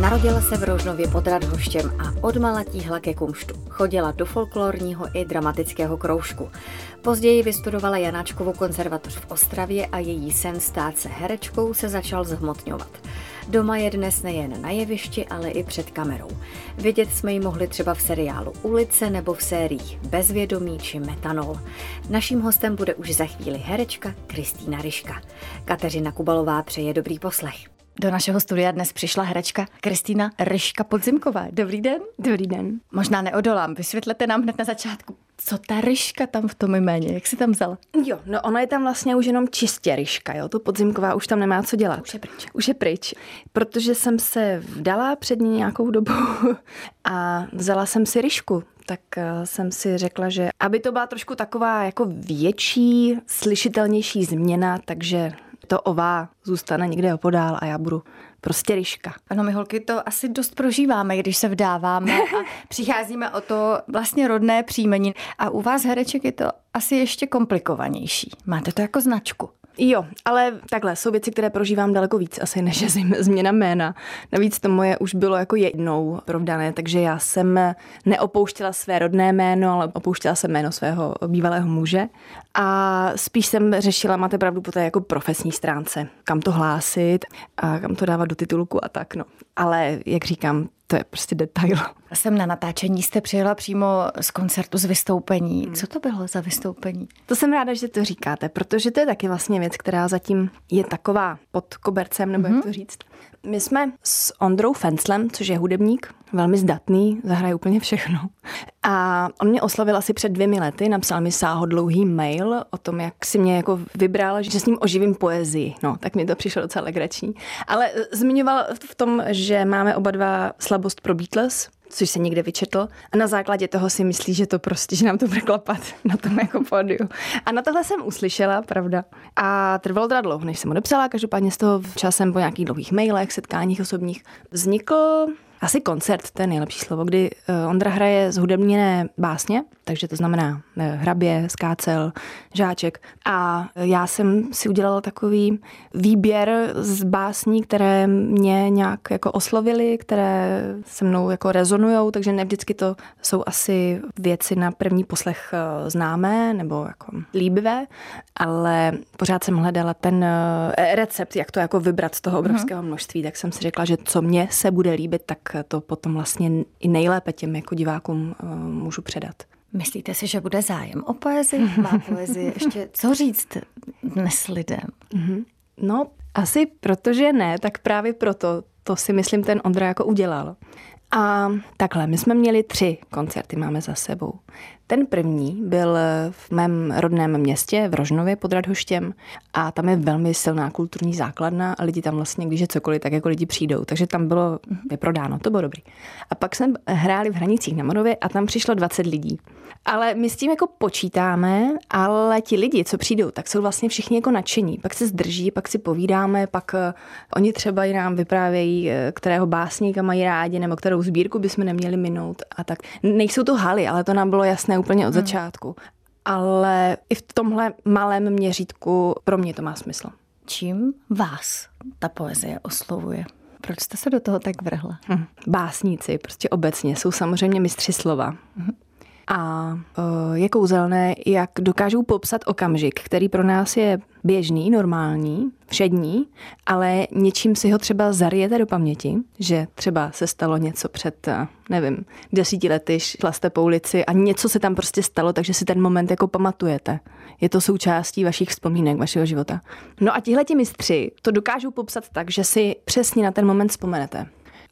Narodila se v Rožnově pod Radhoštěm a odmala tíhla ke kumštu. Chodila do folklorního i dramatického kroužku. Později vystudovala Janáčkovou konzervatoř v Ostravě a její sen stát se herečkou se začal zhmotňovat. Doma je dnes nejen na jevišti, ale i před kamerou. Vidět jsme ji mohli třeba v seriálu Ulice nebo v sériích Bezvědomí či Metanol. Naším hostem bude už za chvíli herečka Kristýna Ryška. Kateřina Kubalová přeje dobrý poslech. Do našeho studia dnes přišla herečka Kristýna Ryška Podzimková. Dobrý den. Dobrý den. Možná neodolám, vysvětlete nám hned na začátku, co ta ryška tam v tom jméně, jak si tam vzala? Jo, no ona je tam vlastně už jenom čistě ryška, jo, to podzimková už tam nemá co dělat. Už je pryč. Už je pryč, protože jsem se vdala před ní nějakou dobu a vzala jsem si ryšku, tak eh, jsem si řekla, že aby to byla trošku taková jako větší, slyšitelnější změna, takže to ová zůstane někde opodál a já budu prostě ryška. Ano, my holky to asi dost prožíváme, když se vdáváme a přicházíme o to vlastně rodné příjmení. A u vás hereček je to asi ještě komplikovanější. Máte to jako značku. Jo, ale takhle, jsou věci, které prožívám daleko víc asi než je změna jména. Navíc to moje už bylo jako jednou provdané, takže já jsem neopouštěla své rodné jméno, ale opouštěla jsem jméno svého bývalého muže. A spíš jsem řešila, máte pravdu, po té jako profesní stránce, kam to hlásit a kam to dávat do titulku a tak, no. Ale jak říkám, to je prostě detail. Jsem na natáčení jste přijela přímo z koncertu z vystoupení. Hmm. Co to bylo za vystoupení? To jsem ráda, že to říkáte, protože to je taky vlastně věc, která zatím je taková pod kobercem, nebo hmm. jak to říct. My jsme s Ondrou Fenslem, což je hudebník, velmi zdatný, zahraje úplně všechno. A on mě oslavil asi před dvěmi lety, napsal mi sáhodlouhý mail o tom, jak si mě jako vybral, že s ním oživím poezii. No, tak mi to přišlo docela legrační. Ale zmiňoval v tom, že máme oba dva slabost pro Beatles, což se někde vyčetl. A na základě toho si myslí, že to prostě, že nám to bude klapat na tom jako pódiu. A na tohle jsem uslyšela, pravda. A trvalo teda dlouho, než jsem odepsala, každopádně z toho časem po nějakých dlouhých mailech, setkáních osobních vznikl asi koncert, to je nejlepší slovo, kdy eh, Ondra hraje zhudebněné básně, takže to znamená eh, hrabě, skácel, žáček. A já jsem si udělala takový výběr z básní, které mě nějak jako oslovily, které se mnou jako rezonujou, takže ne vždycky to jsou asi věci na první poslech eh, známé nebo jako líbivé, ale pořád jsem hledala ten recept, jak to jako vybrat z toho obrovského množství, tak jsem si řekla, že co mě se bude líbit, tak to potom vlastně i nejlépe těm jako divákům uh, můžu předat. Myslíte si, že bude zájem o poezii? Má poezii ještě co říct dnes lidem? Mm-hmm. No, asi protože ne, tak právě proto to si myslím ten Ondra jako udělal. A takhle, my jsme měli tři koncerty, máme za sebou. Ten první byl v mém rodném městě v Rožnově pod Radhoštěm a tam je velmi silná kulturní základna a lidi tam vlastně, když je cokoliv, tak jako lidi přijdou. Takže tam bylo vyprodáno, to bylo dobrý. A pak jsme hráli v Hranicích na Morově a tam přišlo 20 lidí. Ale my s tím jako počítáme, ale ti lidi, co přijdou, tak jsou vlastně všichni jako nadšení. Pak se zdrží, pak si povídáme, pak uh, oni třeba i nám vyprávějí, uh, kterého básníka mají rádi nebo kterou sbírku bychom neměli minout a tak. Nejsou to haly, ale to nám bylo jasné úplně od hmm. začátku. Ale i v tomhle malém měřítku pro mě to má smysl. Čím vás ta poezie oslovuje? Proč jste se do toho tak vrhla? Hm. Básníci, prostě obecně, jsou samozřejmě mistři slova. Hm. A uh, je kouzelné, jak dokážou popsat okamžik, který pro nás je běžný, normální, všední, ale něčím si ho třeba zarijete do paměti, že třeba se stalo něco před, eh, nevím, desíti lety, šla jste po ulici a něco se tam prostě stalo, takže si ten moment jako pamatujete. Je to součástí vašich vzpomínek, vašeho života. No a tihle ti mistři to dokážou popsat tak, že si přesně na ten moment vzpomenete.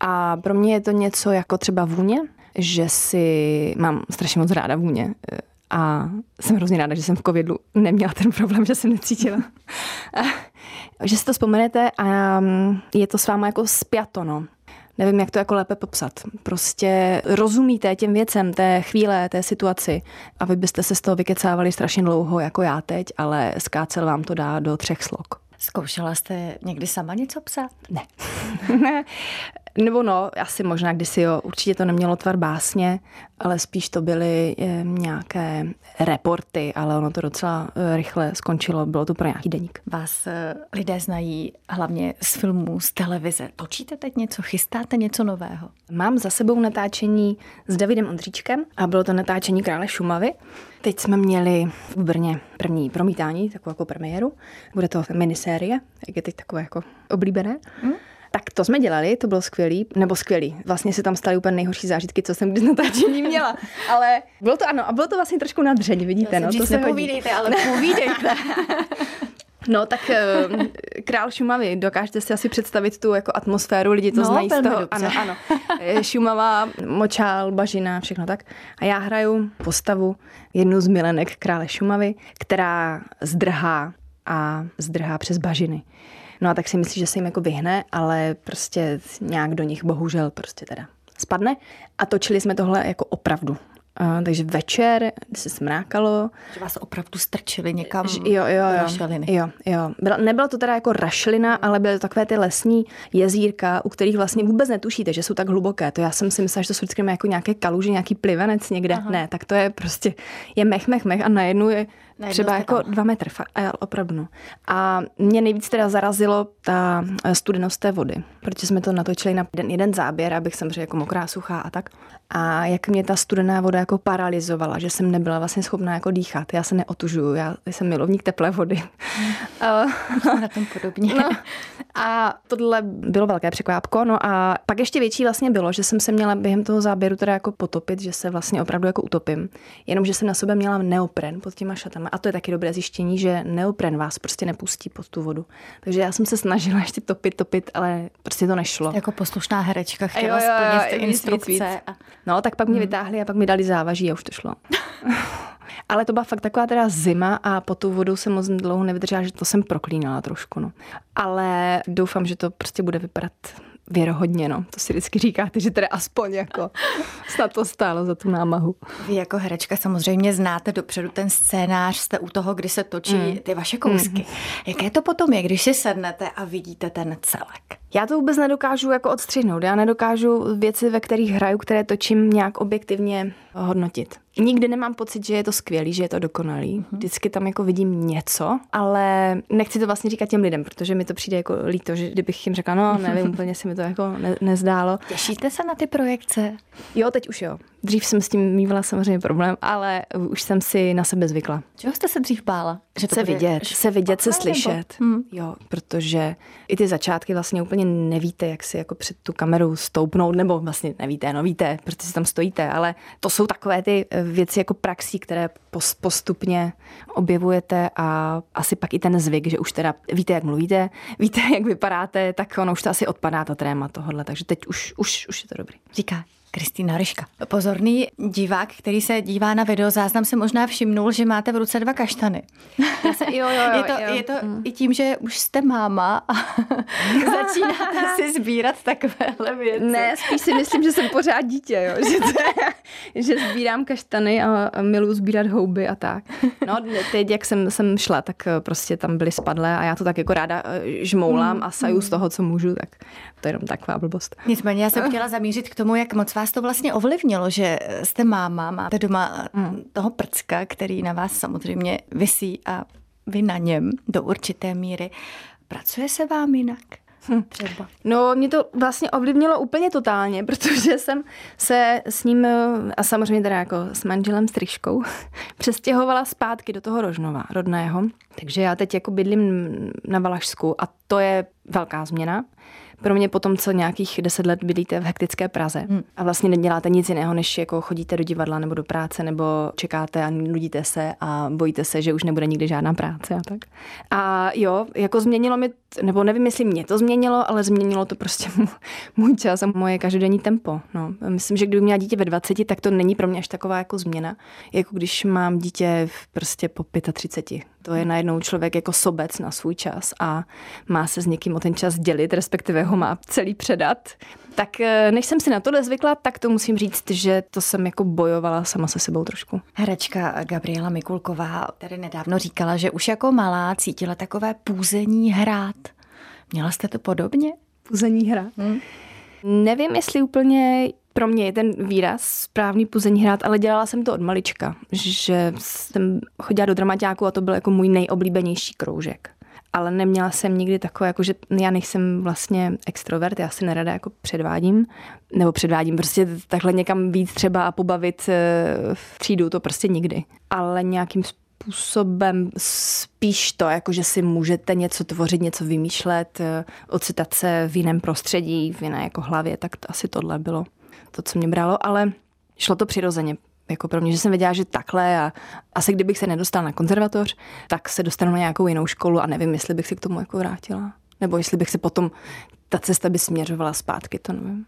A pro mě je to něco jako třeba vůně, že si mám strašně moc ráda vůně a jsem hrozně ráda, že jsem v covidu neměla ten problém, že jsem necítila. že si to vzpomenete a mm, je to s váma jako spjato, no. Nevím, jak to jako lépe popsat. Prostě rozumíte těm věcem, té chvíle, té situaci a vy byste se z toho vykecávali strašně dlouho, jako já teď, ale skácel vám to dá do třech slok. Zkoušela jste někdy sama něco psát? Ne. Nebo no, asi možná kdysi jo, určitě to nemělo tvar básně, ale spíš to byly e, nějaké reporty, ale ono to docela e, rychle skončilo, bylo to pro nějaký deník. Vás e, lidé znají hlavně z filmů, z televize. Točíte teď něco, chystáte něco nového? Mám za sebou natáčení s Davidem Ondříčkem a bylo to natáčení Krále Šumavy. Teď jsme měli v Brně první promítání, takovou jako premiéru. Bude to minisérie, jak je teď takové jako oblíbené. Hmm? Tak to jsme dělali, to bylo skvělý, nebo skvělý. Vlastně se tam staly úplně nejhorší zážitky, co jsem kdy natáčení měla. Ale bylo to ano, a bylo to vlastně trošku nadřeň, vidíte. no, to se povídejte, ale povídejte. No tak eh, král Šumavy, dokážete si asi představit tu jako atmosféru, lidi to no, znají z toho. Dobře. Ano, ano. Eh, Šumava, močál, bažina, všechno tak. A já hraju postavu jednu z milenek krále Šumavy, která zdrhá a zdrhá přes bažiny. No a tak si myslí, že se jim jako vyhne, ale prostě nějak do nich bohužel prostě teda spadne. A točili jsme tohle jako opravdu. Uh, takže večer se smrákalo. Že vás opravdu strčili někam jo, jo, jo, rašeliny. Jo, jo. Byla, nebyla to teda jako rašelina, ale byly to takové ty lesní jezírka, u kterých vlastně vůbec netušíte, že jsou tak hluboké. To já jsem si myslela, že to jsou vždycky jako nějaké kaluže, nějaký plivenec někde. Aha. Ne, tak to je prostě, je mech, mech, mech a najednou je Třeba jako dva metry, opravdu. No. A mě nejvíc teda zarazilo ta eh, studenost té vody, protože jsme to natočili na jeden, jeden záběr, abych samozřejmě jako mokrá, suchá a tak. A jak mě ta studená voda jako paralizovala, že jsem nebyla vlastně schopná jako dýchat. Já se neotužuju, já jsem milovník teplé vody. na tom podobně. No. A tohle bylo velké překvápko. No a pak ještě větší vlastně bylo, že jsem se měla během toho záběru teda jako potopit, že se vlastně opravdu jako utopím. Jenomže jsem na sobě měla neopren pod těma šatama a to je taky dobré zjištění, že neopren vás prostě nepustí pod tu vodu. Takže já jsem se snažila ještě topit, topit, ale prostě to nešlo. Jako poslušná herečka chtěla jo, jo, splnit ty instrukce. A... No, tak pak mě hmm. vytáhli a pak mi dali závaží a už to šlo. Ale to byla fakt taková teda zima a po tu vodu jsem moc dlouho nevydržela, že to jsem proklínala trošku. No. Ale doufám, že to prostě bude vypadat věrohodně, no. To si vždycky říkáte, že teda aspoň jako snad to stálo za tu námahu. Vy jako herečka samozřejmě znáte dopředu ten scénář, jste u toho, kdy se točí mm. ty vaše kousky. Mm. Jaké to potom je, když si sednete a vidíte ten celek? Já to vůbec nedokážu jako odstřihnout. Já nedokážu věci, ve kterých hraju, které točím, nějak objektivně hodnotit. Nikdy nemám pocit, že je to skvělý, že je to dokonalý. Mhm. Vždycky tam jako vidím něco, ale nechci to vlastně říkat těm lidem, protože mi to přijde jako líto, že kdybych jim řekla, no nevím, úplně si mi to jako ne- nezdálo. Těšíte se na ty projekce? Jo, teď už jo. Dřív jsem s tím mývala samozřejmě problém, ale už jsem si na sebe zvykla. Čeho jste se dřív bála? Že to se bude... vidět, se vidět, se slyšet. Hmm. Jo, protože i ty začátky vlastně úplně nevíte, jak si jako před tu kameru stoupnout, nebo vlastně nevíte, no víte, protože si tam stojíte, ale to jsou takové ty eh, věci jako praxí, které postupně objevujete a asi pak i ten zvyk, že už teda víte, jak mluvíte, víte, jak vypadáte, tak ono už to asi odpadá ta tréma tohle, takže teď už, už, už je to dobrý. Říká Kristýna Ryška. Pozorný divák, který se dívá na videozáznam, se možná všimnul, že máte v ruce dva kaštany. se, jo, jo, jo, je to, jo. je to mm. i tím, že už jste máma a začínáte si sbírat takovéhle věci. Ne, spíš si myslím, že jsem pořád dítě, jo. Že, to je, že sbírám kaštany a, miluji sbírat houby a tak. No teď, jak jsem, jsem šla, tak eh, prostě tam byly spadlé a já to tak jako ráda eh, žmoulám mm. a saju z toho, co můžu, tak to je jenom taková blbost. Nicméně já jsem chtěla zamířit k tomu, jak moc vás to vlastně ovlivnilo, že jste máma, máte doma mm. toho prcka, který na vás samozřejmě visí a vy na něm do určité míry. Pracuje se vám jinak? Hm. Třeba. No, mě to vlastně ovlivnilo úplně totálně, protože jsem se s ním, a samozřejmě teda jako s manželem Stryškou, přestěhovala zpátky do toho Rožnova, rodného. Takže já teď jako bydlím na Valašsku a to je velká změna pro mě potom, co nějakých deset let bydlíte v hektické Praze hmm. a vlastně neděláte nic jiného, než jako chodíte do divadla nebo do práce, nebo čekáte a nudíte se a bojíte se, že už nebude nikdy žádná práce a tak. A jo, jako změnilo mi, nebo nevím, jestli mě to změnilo, ale změnilo to prostě můj čas a moje každodenní tempo. No. Myslím, že kdyby měla dítě ve 20, tak to není pro mě až taková jako změna, jako když mám dítě v prostě po 35. To je najednou člověk jako sobec na svůj čas a má se s někým o ten čas dělit, respektive ho má celý předat. Tak eh, než jsem si na to zvykla, tak to musím říct, že to jsem jako bojovala sama se sebou trošku. Herečka Gabriela Mikulková tady nedávno říkala, že už jako malá cítila takové půzení hrát. Měla jste to podobně? Půzení hrát? Hmm. Nevím, jestli úplně pro mě je ten výraz správný puzení hrát, ale dělala jsem to od malička, že jsem chodila do dramaťáku a to byl jako můj nejoblíbenější kroužek. Ale neměla jsem nikdy takové, jako že já nejsem vlastně extrovert, já si nerada jako předvádím, nebo předvádím prostě takhle někam víc třeba a pobavit eh, v třídu, to prostě nikdy. Ale nějakým způsobem spíš to, jako že si můžete něco tvořit, něco vymýšlet, eh, ocitat se v jiném prostředí, v jiné jako hlavě, tak to asi tohle bylo to, co mě bralo, ale šlo to přirozeně. Jako pro mě, že jsem věděla, že takhle a asi kdybych se nedostala na konzervatoř, tak se dostanu na nějakou jinou školu a nevím, jestli bych se k tomu jako vrátila. Nebo jestli bych se potom, ta cesta by směřovala zpátky, to nevím.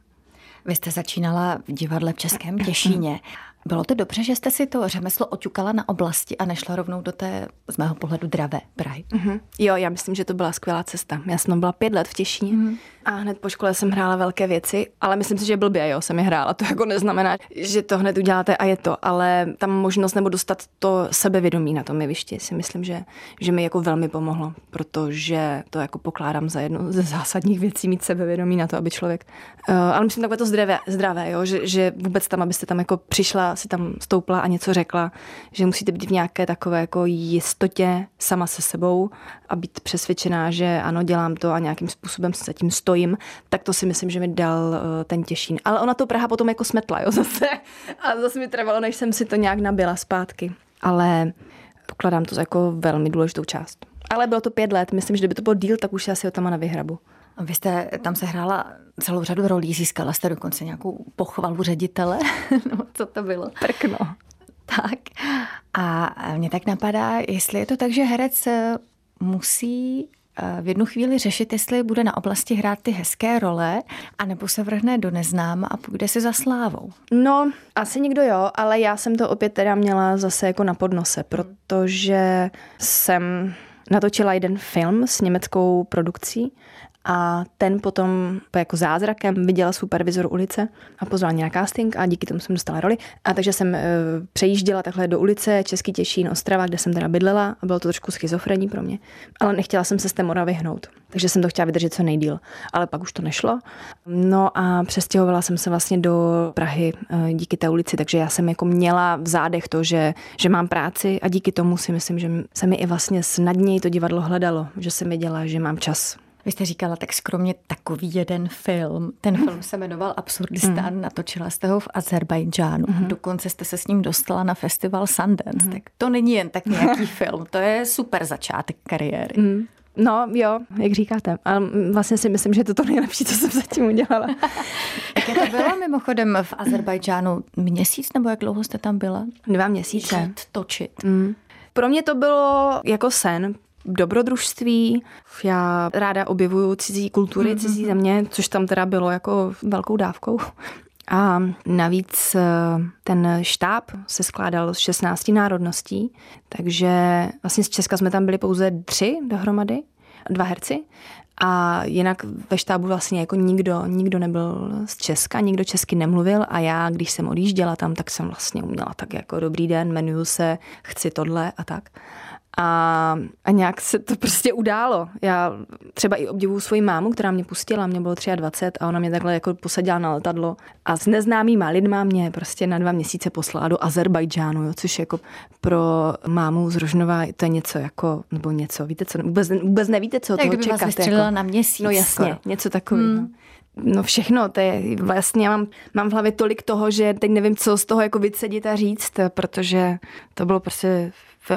Vy jste začínala v divadle v Českém Těšíně. Bylo to dobře, že jste si to řemeslo oťukala na oblasti a nešla rovnou do té, z mého pohledu, dravé Prahy? Mm-hmm. Jo, já myslím, že to byla skvělá cesta. Já jsem byla pět let v Těšíně mm-hmm. A hned po škole jsem hrála velké věci, ale myslím si, že blbě, jo, jsem je hrála. To jako neznamená, že to hned uděláte a je to, ale tam možnost nebo dostat to sebevědomí na tom jevišti si myslím, že, že mi jako velmi pomohlo, protože to jako pokládám za jednu ze zásadních věcí mít sebevědomí na to, aby člověk, uh, ale myslím takové to zdravé, zdravé jo, že, že vůbec tam, abyste tam jako přišla si tam stoupla a něco řekla, že musíte být v nějaké takové jako jistotě sama se sebou a být přesvědčená, že ano, dělám to a nějakým způsobem se tím stojím, tak to si myslím, že mi dal eh, ten těšín. Ale ona to Praha potom jako smetla, jo, zase. A zase mi trvalo, než jsem si to nějak nabila zpátky. Ale pokladám to za jako velmi důležitou část. Ale bylo to pět let, myslím, že kdyby to bylo díl, tak už asi o tam na vyhrabu. Vy jste tam se hrála celou řadu rolí, získala jste dokonce nějakou pochvalu ředitele, no co to bylo? Prkno. Tak. A mě tak napadá, jestli je to tak, že herec eh, musí v jednu chvíli řešit, jestli bude na oblasti hrát ty hezké role, anebo se vrhne do neznáma a půjde si za slávou. No, asi někdo jo, ale já jsem to opět teda měla zase jako na podnose, protože jsem natočila jeden film s německou produkcí a ten potom jako zázrakem viděla supervizor ulice a pozval mě na casting a díky tomu jsem dostala roli. A takže jsem e, přejížděla takhle do ulice Český Těšín, Ostrava, kde jsem teda bydlela a bylo to trošku schizofrení pro mě. Ale nechtěla jsem se z té Moravy hnout, takže jsem to chtěla vydržet co nejdíl. Ale pak už to nešlo. No a přestěhovala jsem se vlastně do Prahy e, díky té ulici, takže já jsem jako měla v zádech to, že, že mám práci a díky tomu si myslím, že se mi i vlastně snadněji to divadlo hledalo, že jsem věděla, že mám čas vy jste říkala tak skromně takový jeden film. Ten film se jmenoval Absurdistán, mm. natočila jste ho v Azerbajdžánu. Mm. Dokonce jste se s ním dostala na festival Sundance. Mm. Tak to není jen tak nějaký film, to je super začátek kariéry. Mm. No jo, jak říkáte. Ale vlastně si myslím, že je to to nejlepší, co jsem zatím udělala. Jak to bylo mimochodem v Azerbajdžánu? Měsíc nebo jak dlouho jste tam byla? Dva měsíce. Žít, točit. Mm. Pro mě to bylo jako sen, dobrodružství. Já ráda objevuju cizí kultury, mm-hmm. cizí země, což tam teda bylo jako velkou dávkou. A navíc eh, ten štáb se skládal z 16 národností, takže vlastně z Česka jsme tam byli pouze tři dohromady, dva herci. A jinak ve štábu vlastně jako nikdo, nikdo nebyl z Česka, nikdo česky nemluvil a já, když jsem odjížděla tam, tak jsem vlastně uměla tak jako dobrý den, jmenuju se, chci tohle a tak. A, a nějak se to prostě událo. Já třeba i obdivuju svoji mámu, která mě pustila, mě bylo 23 a ona mě takhle jako posadila na letadlo a s neznámýma lidma mě prostě na dva měsíce poslala do Azerbajdžánu, jo, což jako pro mámu z Rožnova to je něco jako, nebo něco, víte co, vůbec, vůbec nevíte, co tak toho čekat. Tak jako, na měsíc. No jasně, skoro. něco takového. Hmm. No všechno, to je vlastně, mám, mám v hlavě tolik toho, že teď nevím, co z toho jako vycedit a říct, protože to bylo prostě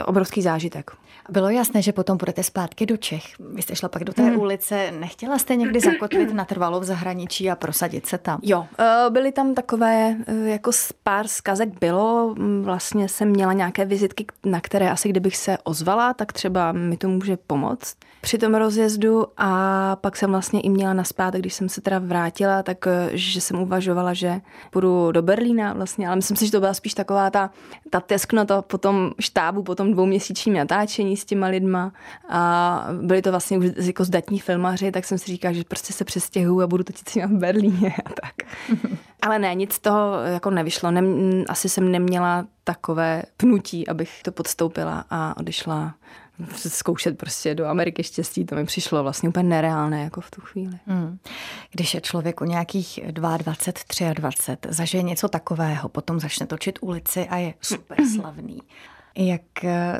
obrovský zážitek. Bylo jasné, že potom budete zpátky do Čech. Vy jste šla pak do té hmm. ulice. Nechtěla jste někdy zakotvit natrvalo v zahraničí a prosadit se tam? Jo, eh, byly tam takové, eh, jako pár zkazek bylo. Mm, vlastně jsem měla nějaké vizitky, na které asi kdybych se ozvala, tak třeba mi to může pomoct při tom rozjezdu a pak jsem vlastně i měla naspát, když jsem se teda vrátila, tak eh, že jsem uvažovala, že půjdu do Berlína vlastně, ale myslím si, že to byla spíš taková ta, ta tesknota po tom štábu, po tom dvouměsíčním natáčení s těma lidma a byli to vlastně už jako zdatní filmaři, tak jsem si říkala, že prostě se přestěhuju a budu točit si v Berlíně a tak. ale ne, nic z toho jako nevyšlo. Nem, asi jsem neměla takové pnutí, abych to podstoupila a odešla zkoušet prostě do Ameriky štěstí, to mi přišlo vlastně úplně nereálné jako v tu chvíli. Hmm. Když je člověku nějakých 22, 23, zažije něco takového, potom začne točit ulici a je super slavný. Jak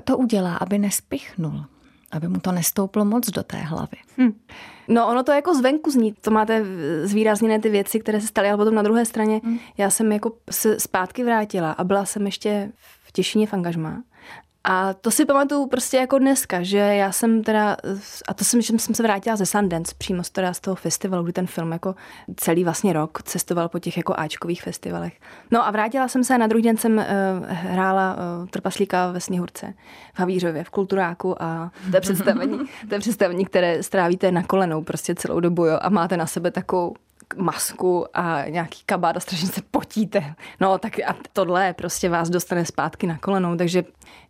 to udělá, aby nespichnul? aby mu to nestouplo moc do té hlavy. Hm. No ono to jako zvenku zní, to máte zvýrazněné ty věci, které se staly, ale potom na druhé straně hm. já jsem jako se zpátky vrátila a byla jsem ještě v Těšině v angažmá a to si pamatuju prostě jako dneska, že já jsem teda, a to jsem, že jsem se vrátila ze Sundance, přímo z, teda z toho festivalu, kdy ten film jako celý vlastně rok cestoval po těch jako Ačkových festivalech. No a vrátila jsem se a na druhý den jsem uh, hrála uh, trpaslíka ve Sněhurce v Havířově, v Kulturáku a to je představení, to je představení, které strávíte na kolenou prostě celou dobu jo, a máte na sebe takovou masku a nějaký kabát a strašně se potíte. No tak a tohle prostě vás dostane zpátky na kolenou, takže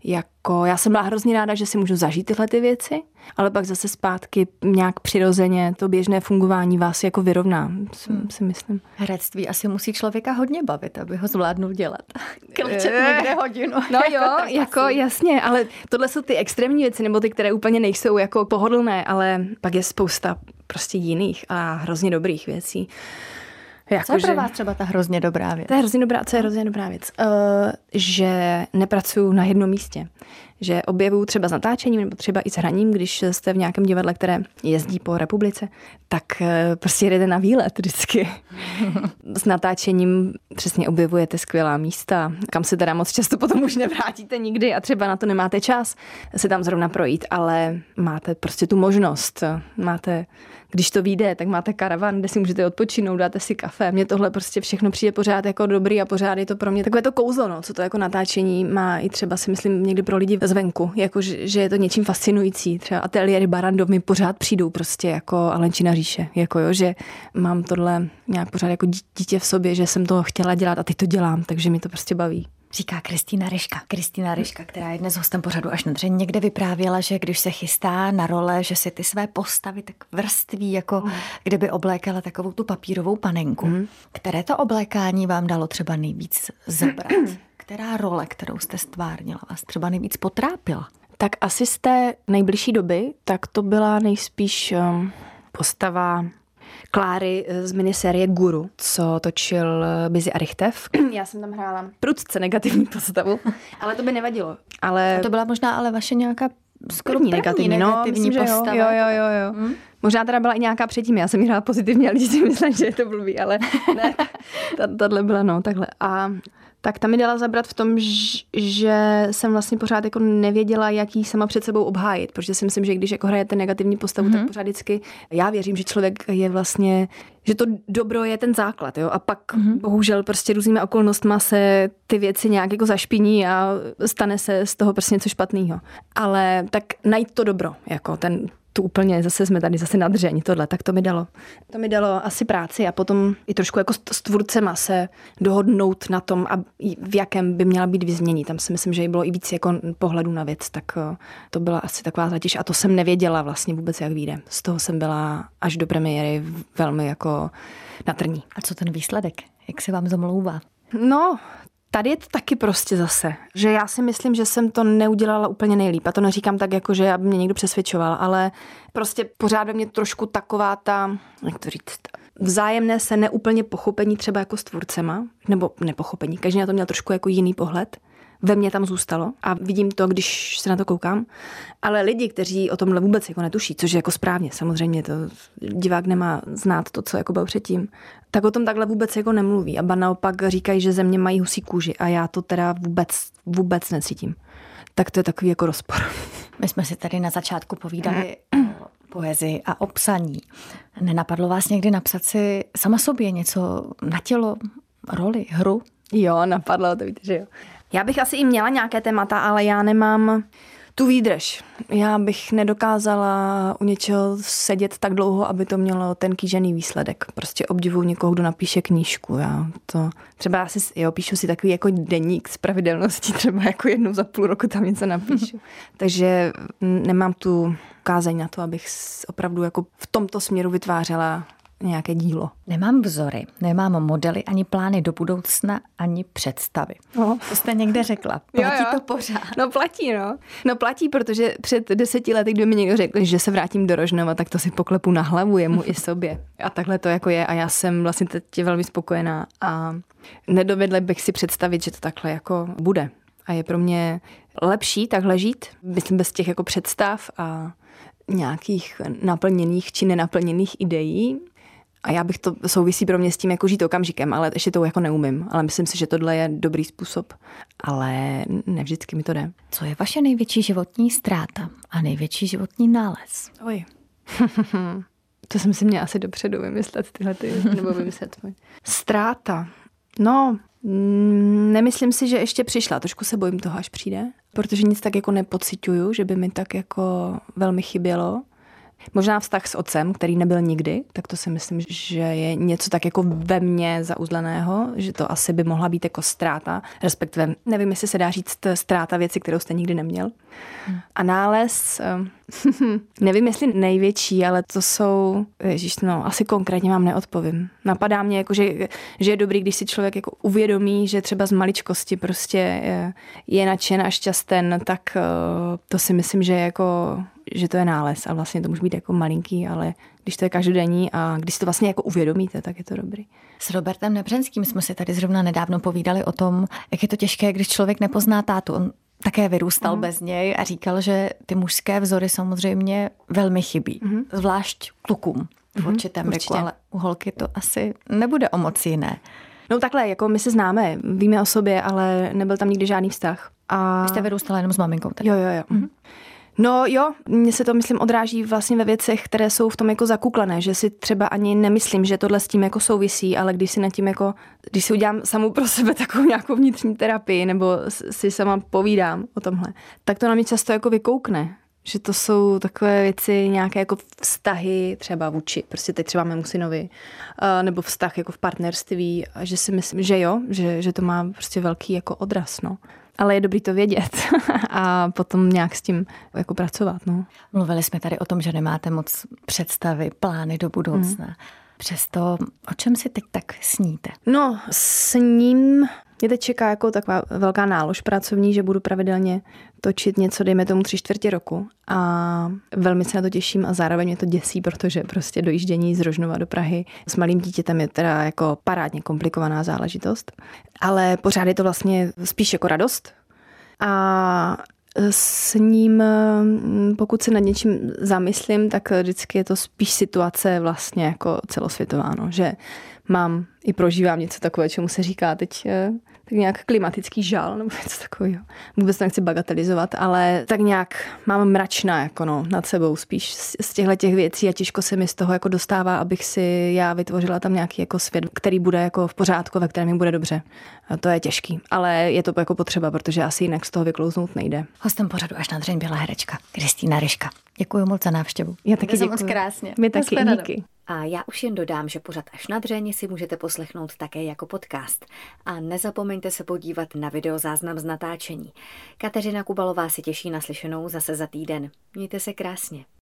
jako já jsem byla hrozně ráda, že si můžu zažít tyhle ty věci, ale pak zase zpátky nějak přirozeně to běžné fungování vás jako vyrovná, si, hmm. si myslím. Herectví asi musí člověka hodně bavit, aby ho zvládnul dělat. Klčet někde hodinu. No jo, jako jasně, ale tohle jsou ty extrémní věci, nebo ty, které úplně nejsou jako pohodlné, ale pak je spousta prostě jiných a hrozně dobrých věcí. Jako, co je pro vás třeba ta hrozně dobrá věc? To je hrozně dobrá, co je hrozně dobrá věc? Uh, že nepracuju na jednom místě že objevuju třeba s natáčením nebo třeba i s hraním, když jste v nějakém divadle, které jezdí po republice, tak eh, prostě jedete na výlet vždycky. s natáčením přesně objevujete skvělá místa, kam se teda moc často potom už nevrátíte nikdy a třeba na to nemáte čas se tam zrovna projít, ale máte prostě tu možnost. Máte když to vyjde, tak máte karavan, kde si můžete odpočinout, dáte si kafe. Mně tohle prostě všechno přijde pořád jako dobrý a pořád je to pro mě takové to kouzlo, no, co to jako natáčení má i třeba si myslím někdy pro lidi zvenku, jako že, že je to něčím fascinující. Třeba ateliéry Barandov mi pořád přijdou prostě jako Alenčina říše, jako jo, že mám tohle nějak pořád jako dítě v sobě, že jsem to chtěla dělat a teď to dělám, takže mi to prostě baví. Říká Kristýna Ryška. Kristýna Ryška, která je dnes hostem pořadu až na dře, někde vyprávěla, že když se chystá na role, že si ty své postavy tak vrství, jako mm. kdyby oblékala takovou tu papírovou panenku. Mm. Které to oblékání vám dalo třeba nejvíc zabrat? Která role, kterou jste stvárnila, vás třeba nejvíc potrápila? Tak asi z té nejbližší doby, tak to byla nejspíš um, postava Kláry z minisérie Guru, co točil Bizi Arichtev. Já jsem tam hrála prudce negativní postavu, ale to by nevadilo. Ale... To byla možná ale vaše nějaká skoro první, negativní, no, negativní myslím, postava. Jo, jo, jo, jo. Hmm? Možná teda byla i nějaká předtím, já jsem ji hrála pozitivně a lidi si mysleli, že je to blbý, ale ne, tahle byla no, takhle. A tak ta mi dala zabrat v tom, že jsem vlastně pořád jako nevěděla, jak jí sama před sebou obhájit, protože si myslím, že když jako hrajete negativní postavu, mm-hmm. tak mhm. pořád vždycky, já věřím, že člověk je vlastně, že to dobro je ten základ, jo, a pak mm-hmm. bohužel prostě různými okolnostmi se ty věci nějak jako zašpiní a stane se z toho prostě něco špatného. Ale tak najít to dobro, jako ten tu úplně, zase jsme tady zase nadření tohle, tak to mi dalo. To mi dalo asi práci a potom i trošku jako s tvůrcema se dohodnout na tom, a v jakém by měla být vyznění. Tam si myslím, že jí bylo i víc jako pohledu na věc, tak eh, to byla asi taková zatíž a to jsem nevěděla vlastně vůbec, jak vyjde. Z toho jsem byla až do premiéry velmi jako natrní. A co ten výsledek? Jak se vám zamlouvá? No, tady je to taky prostě zase, že já si myslím, že jsem to neudělala úplně nejlíp. A to neříkám tak, jako že aby mě někdo přesvědčoval, ale prostě pořád ve mě trošku taková ta, jak to říct, vzájemné se neúplně pochopení třeba jako s tvůrcema, nebo nepochopení, každý na to měl trošku jako jiný pohled ve mně tam zůstalo a vidím to, když se na to koukám. Ale lidi, kteří o tomhle vůbec jako netuší, což je jako správně, samozřejmě to divák nemá znát to, co jako byl předtím, tak o tom takhle vůbec jako nemluví. A ba naopak říkají, že země mají husí kůži a já to teda vůbec, vůbec necítím. Tak to je takový jako rozpor. My jsme si tady na začátku povídali poezii a o psaní. Nenapadlo vás někdy napsat si sama sobě něco na tělo, roli, hru? Jo, napadlo, to víte, že jo. Já bych asi i měla nějaké témata, ale já nemám tu výdrž. Já bych nedokázala u něčeho sedět tak dlouho, aby to mělo ten kýžený výsledek. Prostě obdivuju někoho, kdo napíše knížku. Já to, třeba asi, jo, píšu si takový jako deník s pravidelností, třeba jako jednou za půl roku tam něco napíšu. Takže nemám tu kázeň na to, abych opravdu jako v tomto směru vytvářela nějaké dílo. Nemám vzory, nemám modely, ani plány do budoucna, ani představy. No. To jste někde řekla. Platí jo, jo. to pořád. No platí, no. No platí, protože před deseti lety, kdy mi někdo řekl, že se vrátím do Rožnova, tak to si poklepu na hlavu jemu i sobě. A takhle to jako je a já jsem vlastně teď velmi spokojená a nedovedla bych si představit, že to takhle jako bude. A je pro mě lepší takhle žít, myslím bez těch jako představ a nějakých naplněných či nenaplněných ideí. A já bych to souvisí pro mě s tím jako žít okamžikem, ale ještě to jako neumím. Ale myslím si, že tohle je dobrý způsob. Ale ne vždycky mi to jde. Co je vaše největší životní ztráta a největší životní nález? Oj. to jsem si měla asi dopředu vymyslet tyhle ty, nebo vymyslet. Ztráta. No, Mm, nemyslím si, že ještě přišla. Trošku se bojím toho, až přijde, protože nic tak jako nepocituju, že by mi tak jako velmi chybělo. Možná vztah s otcem, který nebyl nikdy, tak to si myslím, že je něco tak jako ve mně zauzleného, že to asi by mohla být jako ztráta, respektive nevím, jestli se dá říct ztráta věci, kterou jste nikdy neměl. Hmm. A nález, eh, nevím, jestli největší, ale to jsou, ježiš, no, asi konkrétně vám neodpovím. Napadá mě, jako, že, že je dobrý, když si člověk jako uvědomí, že třeba z maličkosti prostě je, je nadšen a šťasten, tak eh, to si myslím, že je jako že to je nález a vlastně to může být jako malinký, ale když to je každodenní a když si to vlastně jako uvědomíte, tak je to dobrý. S Robertem Nebřenským jsme si tady zrovna nedávno povídali o tom, jak je to těžké, když člověk nepozná tátu. On také vyrůstal mm. bez něj a říkal, že ty mužské vzory samozřejmě velmi chybí, mm. zvlášť klukům v mm. určitém věku, ale u holky to asi nebude o moc jiné. No takhle, jako my se známe, víme o sobě, ale nebyl tam nikdy žádný vztah. A... Vy jste vyrůstala jenom s maminkou? Tak? Jo, jo, jo. Mm. No jo, mně se to, myslím, odráží vlastně ve věcech, které jsou v tom jako zakuklené, že si třeba ani nemyslím, že tohle s tím jako souvisí, ale když si nad tím jako, když si udělám samou pro sebe takovou nějakou vnitřní terapii nebo si sama povídám o tomhle, tak to na mě často jako vykoukne, že to jsou takové věci, nějaké jako vztahy třeba vůči, prostě teď třeba mému synovi, nebo vztah jako v partnerství, a že si myslím, že jo, že, že to má prostě velký jako odraz, no ale je dobrý to vědět a potom nějak s tím jako pracovat. No. Mluvili jsme tady o tom, že nemáte moc představy, plány do budoucna. Mm. Přesto, o čem si teď tak sníte? No, s ním mě teď čeká jako taková velká nálož pracovní, že budu pravidelně točit něco, dejme tomu tři čtvrtě roku. A velmi se na to těším a zároveň mě to děsí, protože prostě dojíždění z Rožnova do Prahy s malým dítětem je teda jako parádně komplikovaná záležitost. Ale pořád je to vlastně spíš jako radost. A s ním, pokud se nad něčím zamyslím, tak vždycky je to spíš situace vlastně jako celosvětová, no, že mám i prožívám něco takového, čemu se říká teď eh, tak nějak klimatický žal nebo něco takového. Vůbec to nechci bagatelizovat, ale tak nějak mám mračna jako no, nad sebou spíš z těchto těch věcí a těžko se mi z toho jako dostává, abych si já vytvořila tam nějaký jako svět, který bude jako v pořádku, ve kterém mi bude dobře. A to je těžký, ale je to jako potřeba, protože asi jinak z toho vyklouznout nejde. Hostem pořadu až na dřeň byla herečka Kristýna Ryška. Děkuji moc za návštěvu. Já taky děkuji. moc krásně. My taky, díky. A já už jen dodám, že pořad až na dřeň si můžete poslechnout také jako podcast. A nezapomeňte se podívat na videozáznam z natáčení. Kateřina Kubalová si těší na slyšenou zase za týden. Mějte se krásně.